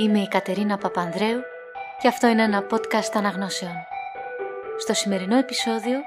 Είμαι η Κατερίνα Παπανδρέου και αυτό είναι ένα podcast αναγνώσεων. Στο σημερινό επεισόδιο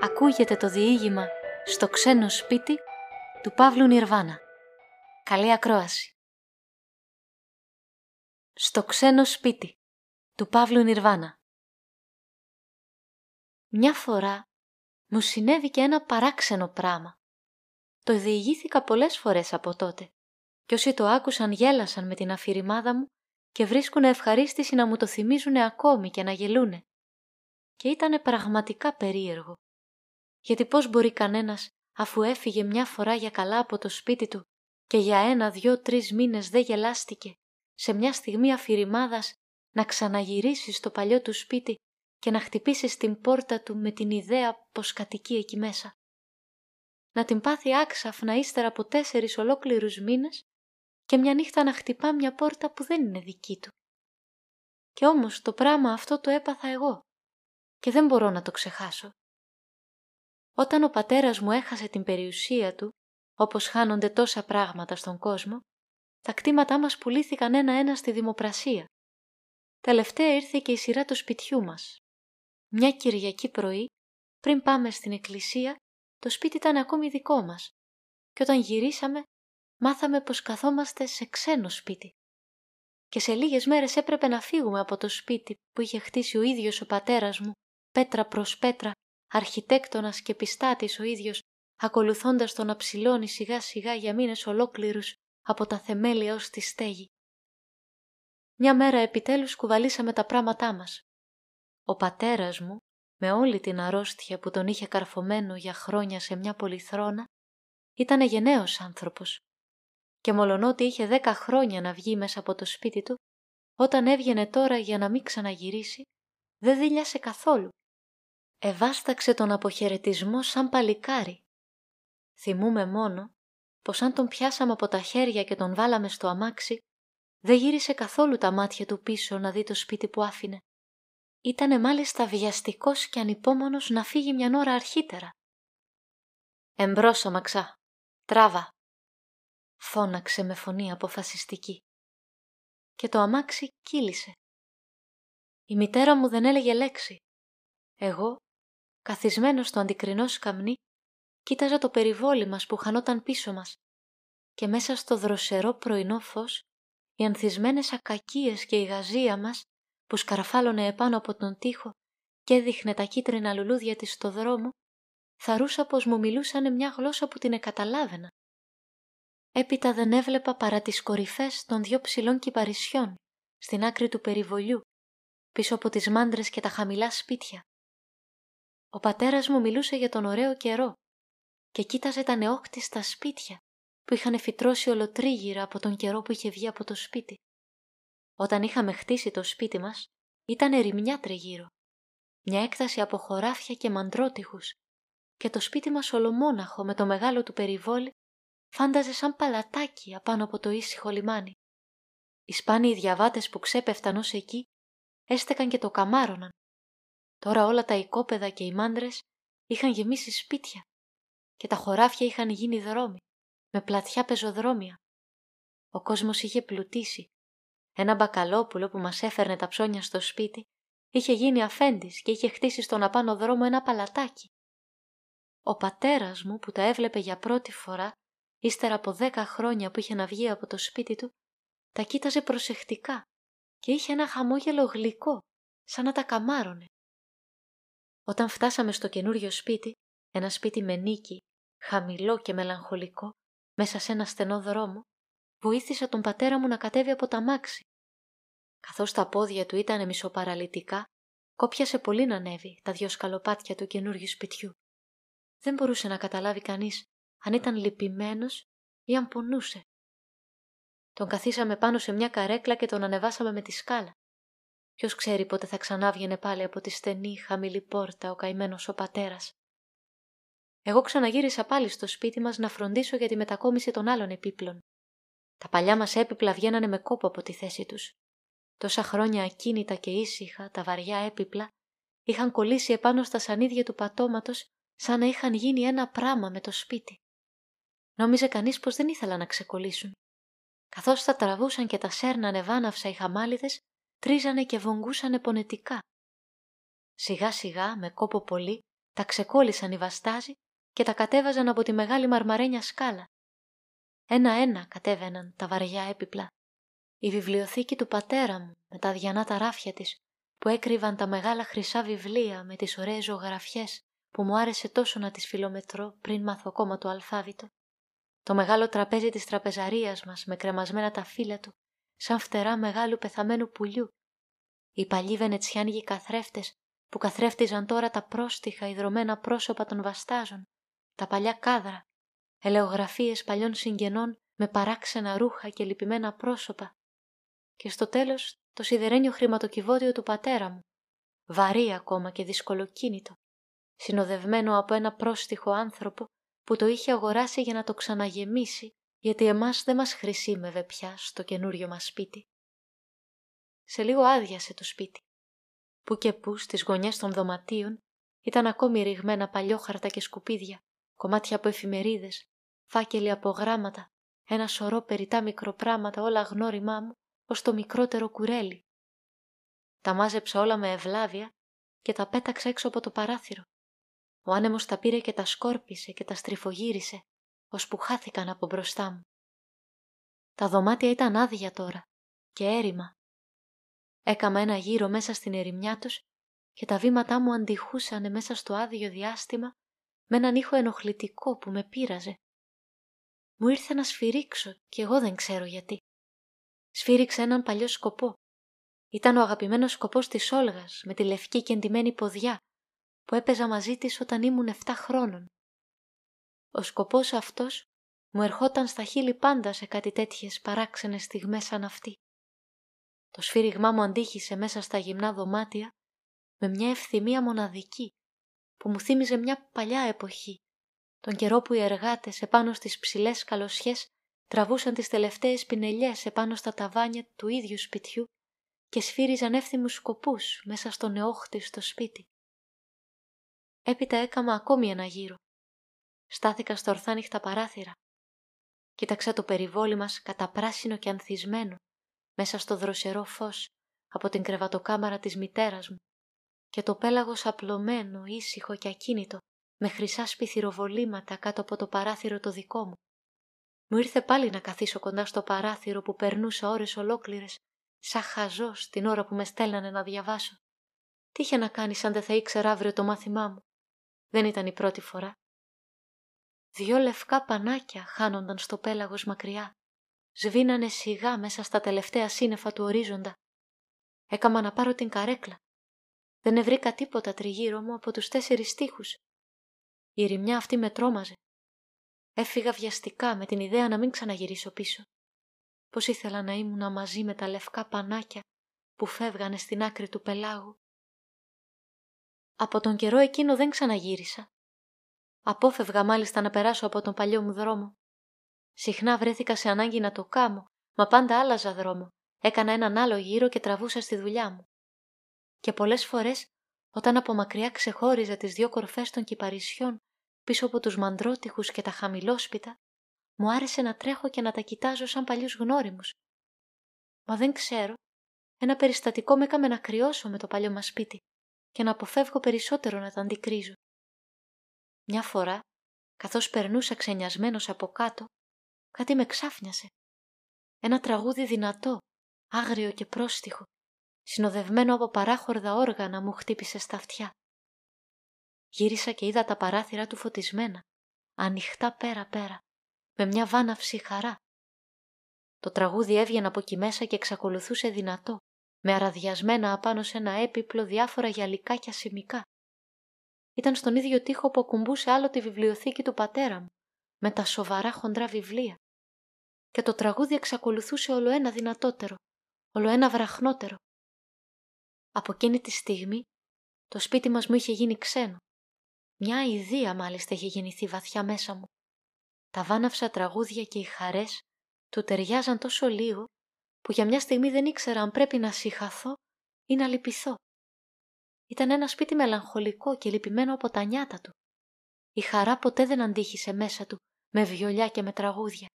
ακούγεται το διήγημα «Στο ξένο σπίτι» του Παύλου Νιρβάνα. Καλή ακρόαση. «Στο ξένο σπίτι» του Παύλου Νιρβάνα. Μια φορά μου συνέβη και ένα παράξενο πράμα. Το διηγήθηκα πολλές φορές από τότε και όσοι το άκουσαν γέλασαν με την αφηρημάδα μου και βρίσκουν ευχαρίστηση να μου το θυμίζουν ακόμη και να γελούνε. Και ήτανε πραγματικά περίεργο. Γιατί πώς μπορεί κανένας αφού έφυγε μια φορά για καλά από το σπίτι του και για ένα, δυο, τρεις μήνες δεν γελάστηκε, σε μια στιγμή αφηρημάδας να ξαναγυρίσει στο παλιό του σπίτι και να χτυπήσει στην πόρτα του με την ιδέα πως κατοικεί εκεί μέσα. Να την πάθει άξαφνα ύστερα από τέσσερις ολόκληρους μήνες και μια νύχτα να χτυπά μια πόρτα που δεν είναι δική του. Και όμως το πράγμα αυτό το έπαθα εγώ και δεν μπορώ να το ξεχάσω. Όταν ο πατέρας μου έχασε την περιουσία του, όπως χάνονται τόσα πράγματα στον κόσμο, τα κτήματά μας πουλήθηκαν ένα-ένα στη δημοπρασία. Τελευταία ήρθε και η σειρά του σπιτιού μας. Μια Κυριακή πρωί, πριν πάμε στην εκκλησία, το σπίτι ήταν ακόμη δικό μας και όταν γυρίσαμε μάθαμε πως καθόμαστε σε ξένο σπίτι. Και σε λίγες μέρες έπρεπε να φύγουμε από το σπίτι που είχε χτίσει ο ίδιος ο πατέρας μου, πέτρα προς πέτρα, αρχιτέκτονας και πιστάτης ο ίδιος, ακολουθώντας τον να ψηλώνει σιγά σιγά για μήνες ολόκληρους από τα θεμέλια ως τη στέγη. Μια μέρα επιτέλους κουβαλήσαμε τα πράματά μας. Ο πατέρας μου, με όλη την αρρώστια που τον είχε καρφωμένο για χρόνια σε μια πολυθρόνα, ήταν γενναίος άνθρωπος και μολονότι είχε δέκα χρόνια να βγει μέσα από το σπίτι του, όταν έβγαινε τώρα για να μην ξαναγυρίσει, δεν δίλιασε καθόλου. Εβάσταξε τον αποχαιρετισμό σαν παλικάρι. Θυμούμε μόνο πως αν τον πιάσαμε από τα χέρια και τον βάλαμε στο αμάξι, δεν γύρισε καθόλου τα μάτια του πίσω να δει το σπίτι που άφηνε. Ήτανε μάλιστα βιαστικός και ανυπόμονος να φύγει μια ώρα αρχίτερα. «Εμπρός αμαξά, τράβα», φώναξε με φωνή αποφασιστική. Και το αμάξι κύλησε. Η μητέρα μου δεν έλεγε λέξη. Εγώ, καθισμένος στο αντικρινό σκαμνί, κοίταζα το περιβόλι μας που χανόταν πίσω μας και μέσα στο δροσερό πρωινό φως οι ανθισμένες ακακίες και η γαζία μας που σκαρφάλωνε επάνω από τον τοίχο και έδειχνε τα κίτρινα λουλούδια της στο δρόμο, θαρούσα πως μου μιλούσανε μια γλώσσα που την εκαταλάβαινα. Έπειτα δεν έβλεπα παρά τις κορυφές των δυο ψηλών κυπαρισιών, στην άκρη του περιβολιού, πίσω από τις μάντρες και τα χαμηλά σπίτια. Ο πατέρας μου μιλούσε για τον ωραίο καιρό και κοίταζε τα νεόκτιστα σπίτια που είχαν φυτρώσει ολοτρίγυρα από τον καιρό που είχε βγει από το σπίτι. Όταν είχαμε χτίσει το σπίτι μας, ήταν ερημιά τριγύρω. Μια έκταση από χωράφια και μαντρότυχους και το σπίτι μας ολομόναχο με το μεγάλο του περιβόλι φάνταζε σαν παλατάκι απάνω από το ήσυχο λιμάνι. Οι σπάνιοι διαβάτες που ξέπεφταν ως εκεί έστεκαν και το καμάρωναν. Τώρα όλα τα οικόπεδα και οι μάντρες είχαν γεμίσει σπίτια και τα χωράφια είχαν γίνει δρόμοι, με πλατιά πεζοδρόμια. Ο κόσμος είχε πλουτίσει. Ένα μπακαλόπουλο που μας έφερνε τα ψώνια στο σπίτι είχε γίνει αφέντης και είχε χτίσει στον απάνω δρόμο ένα παλατάκι. Ο πατέρας μου που τα έβλεπε για πρώτη φορά ύστερα από δέκα χρόνια που είχε να βγει από το σπίτι του, τα κοίταζε προσεκτικά και είχε ένα χαμόγελο γλυκό, σαν να τα καμάρωνε. Όταν φτάσαμε στο καινούριο σπίτι, ένα σπίτι με νίκη, χαμηλό και μελαγχολικό, μέσα σε ένα στενό δρόμο, βοήθησα τον πατέρα μου να κατέβει από τα μάξι. Καθώς τα πόδια του ήταν μισοπαραλυτικά, κόπιασε πολύ να ανέβει τα δυο σκαλοπάτια του καινούριου σπιτιού. Δεν μπορούσε να καταλάβει κανείς αν ήταν λυπημένος ή αν πονούσε. Τον καθίσαμε πάνω σε μια καρέκλα και τον ανεβάσαμε με τη σκάλα. Ποιος ξέρει πότε θα ξανάβγαινε πάλι από τη στενή, χαμηλή πόρτα ο καημένος ο πατέρας. Εγώ ξαναγύρισα πάλι στο σπίτι μας να φροντίσω για τη μετακόμιση των άλλων επίπλων. Τα παλιά μας έπιπλα βγαίνανε με κόπο από τη θέση τους. Τόσα χρόνια ακίνητα και ήσυχα, τα βαριά έπιπλα είχαν κολλήσει επάνω στα σανίδια του πατώματος σαν να είχαν γίνει ένα πράμα με το σπίτι. Νόμιζε κανείς πως δεν ήθελα να ξεκολλήσουν. Καθώς τα τραβούσαν και τα σέρνανε βάναυσα οι χαμάλιδες, τρίζανε και βογγούσανε πονετικά. Σιγά σιγά, με κόπο πολύ, τα ξεκόλλησαν οι βαστάζοι και τα κατέβαζαν από τη μεγάλη μαρμαρένια σκάλα. Ένα-ένα κατέβαιναν τα βαριά έπιπλα. Η βιβλιοθήκη του πατέρα μου με τα διανά τα ράφια της που έκρυβαν τα μεγάλα χρυσά βιβλία με τις ωραίες ζωγραφιές που μου άρεσε τόσο να τις φιλομετρώ πριν μάθω ακόμα το αλφάβητο. Το μεγάλο τραπέζι της τραπεζαρίας μας με κρεμασμένα τα φύλλα του σαν φτερά μεγάλου πεθαμένου πουλιού. Οι παλιοί βενετσιάνικοι καθρέφτες που καθρέφτιζαν τώρα τα πρόστιχα ιδρωμένα πρόσωπα των βαστάζων, τα παλιά κάδρα, ελεογραφίες παλιών συγγενών με παράξενα ρούχα και λυπημένα πρόσωπα και στο τέλος το σιδερένιο χρηματοκιβώτιο του πατέρα μου, βαρύ ακόμα και δυσκολοκίνητο, συνοδευμένο από ένα πρόστιχο άνθρωπο που το είχε αγοράσει για να το ξαναγεμίσει γιατί εμάς δεν μας χρησίμευε πια στο καινούριο μας σπίτι. Σε λίγο άδειασε το σπίτι. Που και που στις γωνιές των δωματίων ήταν ακόμη ρηγμένα παλιόχαρτα και σκουπίδια, κομμάτια από εφημερίδες, φάκελοι από γράμματα, ένα σωρό περιτά μικροπράματα όλα γνώριμά μου, ως το μικρότερο κουρέλι. Τα μάζεψα όλα με ευλάβεια και τα πέταξα έξω από το παράθυρο. Ο άνεμος τα πήρε και τα σκόρπισε και τα στριφογύρισε, ώσπου χάθηκαν από μπροστά μου. Τα δωμάτια ήταν άδεια τώρα και έρημα. Έκαμα ένα γύρο μέσα στην ερημιά τους και τα βήματά μου αντιχούσανε μέσα στο άδειο διάστημα με έναν ήχο ενοχλητικό που με πείραζε. Μου ήρθε να σφυρίξω και εγώ δεν ξέρω γιατί. Σφύριξε έναν παλιό σκοπό. Ήταν ο αγαπημένος σκοπός της Όλγας με τη λευκή και εντυμένη ποδιά που έπαιζα μαζί της όταν ήμουν 7 χρόνων. Ο σκοπός αυτός μου ερχόταν στα χείλη πάντα σε κάτι τέτοιες παράξενες στιγμές σαν αυτή. Το σφύριγμά μου αντίχησε μέσα στα γυμνά δωμάτια με μια ευθυμία μοναδική που μου θύμιζε μια παλιά εποχή, τον καιρό που οι εργάτες επάνω στις ψηλές καλοσιές τραβούσαν τις τελευταίες πινελιές επάνω στα ταβάνια του ίδιου σπιτιού και σφύριζαν εύθυμους σκοπούς μέσα στο νεόχτιστο σπίτι. Έπειτα έκαμα ακόμη ένα γύρο. Στάθηκα στα ορθάνυχτα παράθυρα. Κοίταξα το περιβόλι μας καταπράσινο και ανθισμένο μέσα στο δροσερό φως από την κρεβατοκάμαρα της μητέρας μου και το πέλαγος απλωμένο, ήσυχο και ακίνητο με χρυσά σπιθυροβολήματα κάτω από το παράθυρο το δικό μου. Μου ήρθε πάλι να καθίσω κοντά στο παράθυρο που περνούσα ώρες ολόκληρες, σαν χαζός την ώρα που με στέλνανε να διαβάσω. Τι είχε να κάνει αν δεν θα ήξερα αύριο το μάθημά μου; Δεν ήταν η πρώτη φορά. Δυο λευκά πανάκια χάνονταν στο πέλαγος μακριά. Σβήνανε σιγά μέσα στα τελευταία σύννεφα του ορίζοντα. Έκαμα να πάρω την καρέκλα. Δεν ευρήκα τίποτα τριγύρω μου από τους τέσσερις τείχους. Η ρημιά αυτή με τρόμαζε. Έφυγα βιαστικά με την ιδέα να μην ξαναγυρίσω πίσω. Πώς ήθελα να ήμουν μαζί με τα λευκά πανάκια που φεύγανε στην άκρη του πελάγου. Από τον καιρό εκείνο δεν ξαναγύρισα. Απόφευγα μάλιστα να περάσω από τον παλιό μου δρόμο. Συχνά βρέθηκα σε ανάγκη να το κάμω, μα πάντα άλλαζα δρόμο. Έκανα έναν άλλο γύρο και τραβούσα στη δουλειά μου. Και πολλές φορές, όταν από μακριά ξεχώριζα τις δύο κορφές των κυπαρισιών πίσω από τους μαντρότυχους και τα χαμηλόσπιτα, μου άρεσε να τρέχω και να τα κοιτάζω σαν παλιούς γνώριμους. Μα δεν ξέρω, ένα περιστατικό με έκαμε να κρυώσω με το παλιό μας σπίτι και να αποφεύγω περισσότερο να τα αντικρίζω. Μια φορά, καθώς περνούσα ξενιασμένος από κάτω, κάτι με ξάφνιασε. Ένα τραγούδι δυνατό, άγριο και πρόστιχο, συνοδευμένο από παράχορδα όργανα μου χτύπησε στα αυτιά. Γύρισα και είδα τα παράθυρα του φωτισμένα, ανοιχτά πέρα-πέρα, με μια βάναυση χαρά. Το τραγούδι έβγαινε από εκεί μέσα και εξακολουθούσε δυνατό, με αραδιασμένα απάνω σε ένα έπιπλο διάφορα γυαλικά και ασημικά. Ήταν στον ίδιο τοίχο που ακουμπούσε άλλο τη βιβλιοθήκη του πατέρα μου, με τα σοβαρά χοντρά βιβλία. Και το τραγούδι εξακολουθούσε όλο ένα δυνατότερο, όλο ένα βραχνότερο. Από εκείνη τη στιγμή το σπίτι μας μου είχε γίνει ξένο. Μια ιδέα μάλιστα είχε γεννηθεί βαθιά μέσα μου. Τα βάναυσα τραγούδια και οι χαρές του ταιριάζαν τόσο λίγο που για μια στιγμή δεν ήξερα αν πρέπει να συχαθώ ή να λυπηθώ. Ήταν ένα σπίτι μελαγχολικό και λυπημένο από τα νιάτα του. Η χαρά ποτέ δεν αντίχησε μέσα του με βιολιά και με τραγούδια.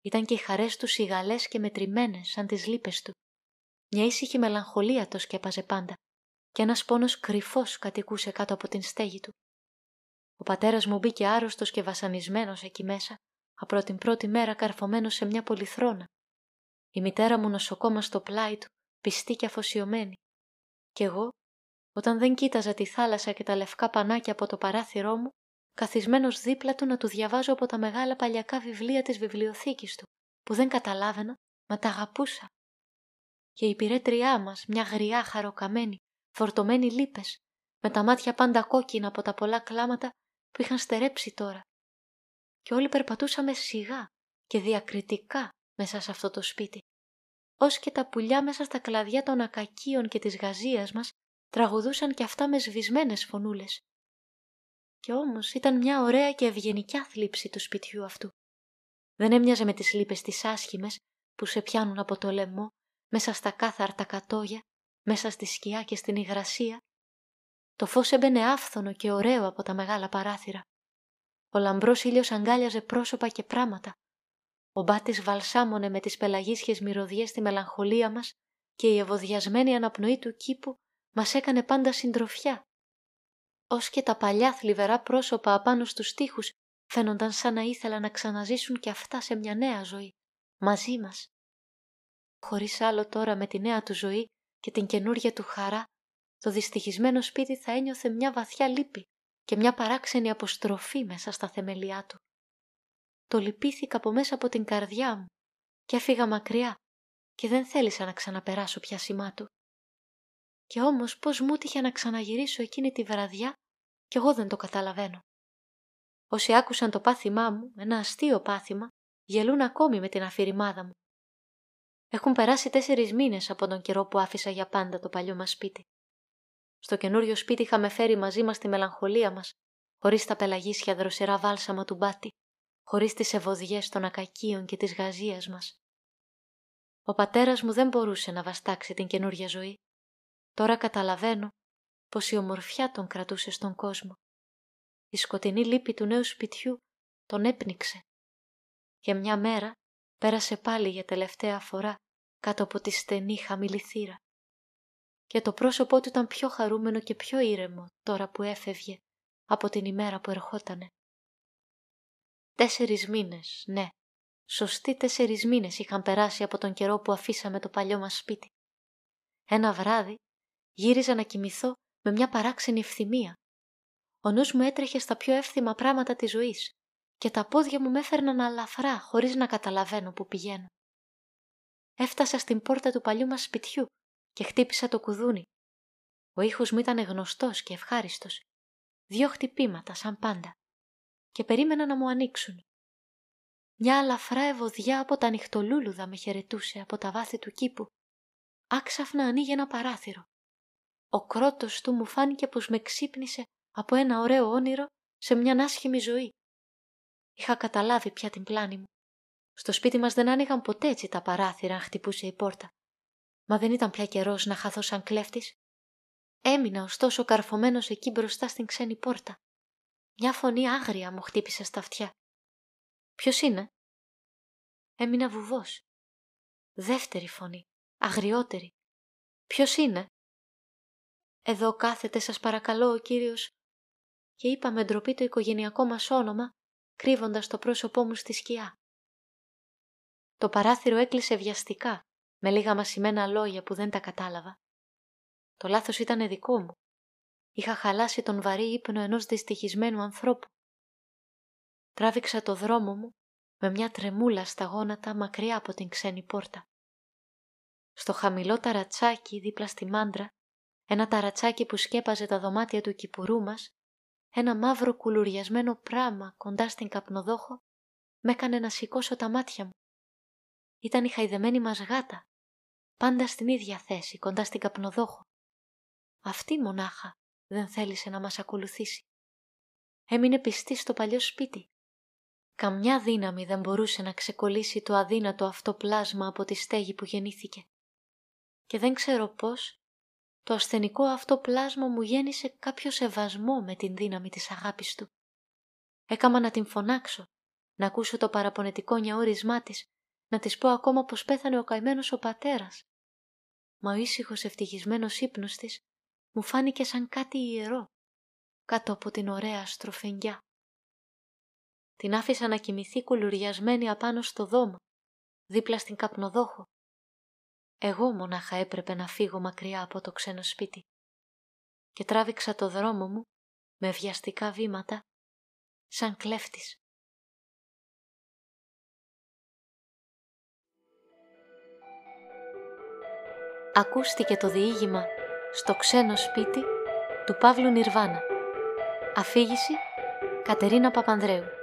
Ήταν και οι χαρές του σιγαλές και μετρημένες σαν τις λύπες του. Μια ήσυχη μελαγχολία το σκέπαζε πάντα και ένας πόνος κρυφός κατοικούσε κάτω από την στέγη του. Ο πατέρας μου μπήκε άρρωστος και βασανισμένος εκεί μέσα, από την πρώτη μέρα καρφωμένος σε μια πολυθρόνα. Η μητέρα μου νοσοκόμα στο πλάι του, πιστή και αφοσιωμένη. Κι εγώ, όταν δεν κοίταζα τη θάλασσα και τα λευκά πανάκια από το παράθυρό μου, καθισμένος δίπλα του να του διαβάζω από τα μεγάλα παλιακά βιβλία της βιβλιοθήκης του, που δεν καταλάβαινα, μα τα αγαπούσα. Και η πυρέτριά μας, μια γριά χαροκαμένη, φορτωμένη λύπες, με τα μάτια πάντα κόκκινα από τα πολλά κλάματα που είχαν στερέψει τώρα. Και όλοι περπατούσαμε σιγά και διακριτικά μέσα σε αυτό το σπίτι. Ως και τα πουλιά μέσα στα κλαδιά των ακακίων και της γαζίας μας τραγουδούσαν και αυτά με σβησμένες φωνούλες. Και όμως ήταν μια ωραία και ευγενικιά θλίψη του σπιτιού αυτού. Δεν έμοιαζε με τις λύπες τις άσχημες που σε πιάνουν από το λαιμό, μέσα στα κάθαρτα κατόγια, μέσα στη σκιά και στην υγρασία. Το φως έμπαινε άφθονο και ωραίο από τα μεγάλα παράθυρα. Ο λαμπρός ήλιος αγκάλιαζε πρόσωπα και πράματα. Ο μπάτης βαλσάμωνε με τις πελαγίσχες μυρωδιές στη μελαγχολία μας και η ευωδιασμένη αναπνοή του κήπου μας έκανε πάντα συντροφιά. Ως και τα παλιά θλιβερά πρόσωπα απάνω στους τοίχους φαίνονταν σαν να ήθελαν να ξαναζήσουν και αυτά σε μια νέα ζωή, μαζί μας. Χωρίς άλλο τώρα με τη νέα του ζωή και την καινούρια του χαρά, το δυστυχισμένο σπίτι θα ένιωθε μια βαθιά λύπη και μια παράξενη αποστροφή μέσα στα θεμελιά του. Το λυπήθηκα από μέσα από την καρδιά μου και έφυγα μακριά και δεν θέλησα να ξαναπεράσω πια σημά του. Και όμως πώς μου τύχε να ξαναγυρίσω εκείνη τη βραδιά και εγώ δεν το καταλαβαίνω. Όσοι άκουσαν το πάθημά μου, ένα αστείο πάθημα, γελούν ακόμη με την αφηρημάδα μου. Έχουν περάσει τέσσερις μήνες από τον καιρό που άφησα για πάντα το παλιό μας σπίτι. Στο καινούριο σπίτι είχαμε φέρει μαζί μας τη μελαγχολία μας, χωρίς τα πελαγίσια δροσερά βάλσαμα του μπάτι, χωρίς τις ευωδιές των ακακίων και της γαζίας μας. Ο πατέρας μου δεν μπορούσε να βαστάξει την καινούρια ζωή. Τώρα καταλαβαίνω πως η ομορφιά τον κρατούσε στον κόσμο. Η σκοτεινή λύπη του νέου σπιτιού τον έπνιξε. Και μια μέρα πέρασε πάλι για τελευταία φορά κάτω από τη στενή χαμηλή θύρα. Και το πρόσωπό του ήταν πιο χαρούμενο και πιο ήρεμο τώρα που έφευγε από την ημέρα που ερχότανε. Τέσσερις μήνες, ναι, σωστοί τέσσερις μήνες είχαν περάσει από τον καιρό που αφήσαμε το παλιό μας σπίτι. Ένα βράδυ γύριζα να κοιμηθώ με μια παράξενη ευθυμία. Ο νους μου έτρεχε στα πιο εύθυμα πράγματα της ζωής και τα πόδια μου με έφερναν αλαφρά χωρίς να καταλαβαίνω που πηγαίνω. Έφτασα στην πόρτα του παλιού μας σπιτιού και χτύπησα το κουδούνι. Ο ήχος μου ήταν γνωστός και ευχάριστος. Δυο χτυπήματα σαν πάντα και περίμενα να μου ανοίξουν. Μια αλαφρά ευωδιά από τα νυχτολούλουδα με χαιρετούσε από τα βάθη του κήπου. Άξαφνα ανοίγει ένα παράθυρο. Ο κρότος του μου φάνηκε πως με ξύπνησε από ένα ωραίο όνειρο σε μια άσχημη ζωή. Είχα καταλάβει πια την πλάνη μου. Στο σπίτι μας δεν άνοιγαν ποτέ έτσι τα παράθυρα αν χτυπούσε η πόρτα. Μα δεν ήταν πια καιρός να χαθώ σαν κλέφτης. Έμεινα ωστόσο καρφωμένος εκεί μπροστά στην ξένη πόρτα. Μια φωνή άγρια μου χτύπησε στα αυτιά. Ποιος είναι; Έμεινα βουβός. Δεύτερη φωνή, αγριότερη. Ποιος είναι; Εδώ κάθεται σας παρακαλώ ο κύριος και είπα με ντροπή το οικογενειακό μας όνομα κρύβοντας το πρόσωπό μου στη σκιά. Το παράθυρο έκλεισε βιαστικά, με λίγα μασημένα λόγια που δεν τα κατάλαβα. Το λάθος ήταν δικό μου. Είχα χαλάσει τον βαρύ ύπνο ενός δυστυχισμένου ανθρώπου. Τράβηξα το δρόμο μου με μια τρεμούλα στα γόνατα μακριά από την ξένη πόρτα. Στο χαμηλό ταρατσάκι δίπλα στη μάντρα, ένα ταρατσάκι που σκέπαζε τα δωμάτια του κυπουρού μας, ένα μαύρο κουλουριασμένο πράμα κοντά στην καπνοδόχο, με έκανε να σηκώσω τα μάτια μου. Ήταν η χαϊδεμένη μας γάτα, πάντα στην ίδια θέση, κοντά στην καπνοδόχο. Αυτή μονάχα δεν θέλησε να μας ακολουθήσει. Έμεινε πιστή στο παλιό σπίτι. Καμιά δύναμη δεν μπορούσε να ξεκολλήσει το αδύνατο αυτό πλάσμα από τη στέγη που γεννήθηκε. Και δεν ξέρω πώς, το ασθενικό αυτό πλάσμα μου γέννησε κάποιο σεβασμό με την δύναμη της αγάπης του. Έκαμα να την φωνάξω, να ακούσω το παραπονετικό νιαόρισμά της, να της πω ακόμα πως πέθανε ο καημένος ο πατέρας. Μα ο ήσυχος ευτυχισμένος ύπνος της μου φάνηκε σαν κάτι ιερό, κάτω από την ωραία αστροφενγιά. Την άφησα να κοιμηθεί κουλουριασμένη απάνω στο δώμα, δίπλα στην καπνοδόχο. Εγώ μονάχα έπρεπε να φύγω μακριά από το ξένο σπίτι και τράβηξα το δρόμο μου με βιαστικά βήματα σαν κλέφτης. Ακούστηκε το διήγημα στο ξένο σπίτι του Παύλου Νιρβάνα. Αφήγηση Κατερίνα Παπανδρέου.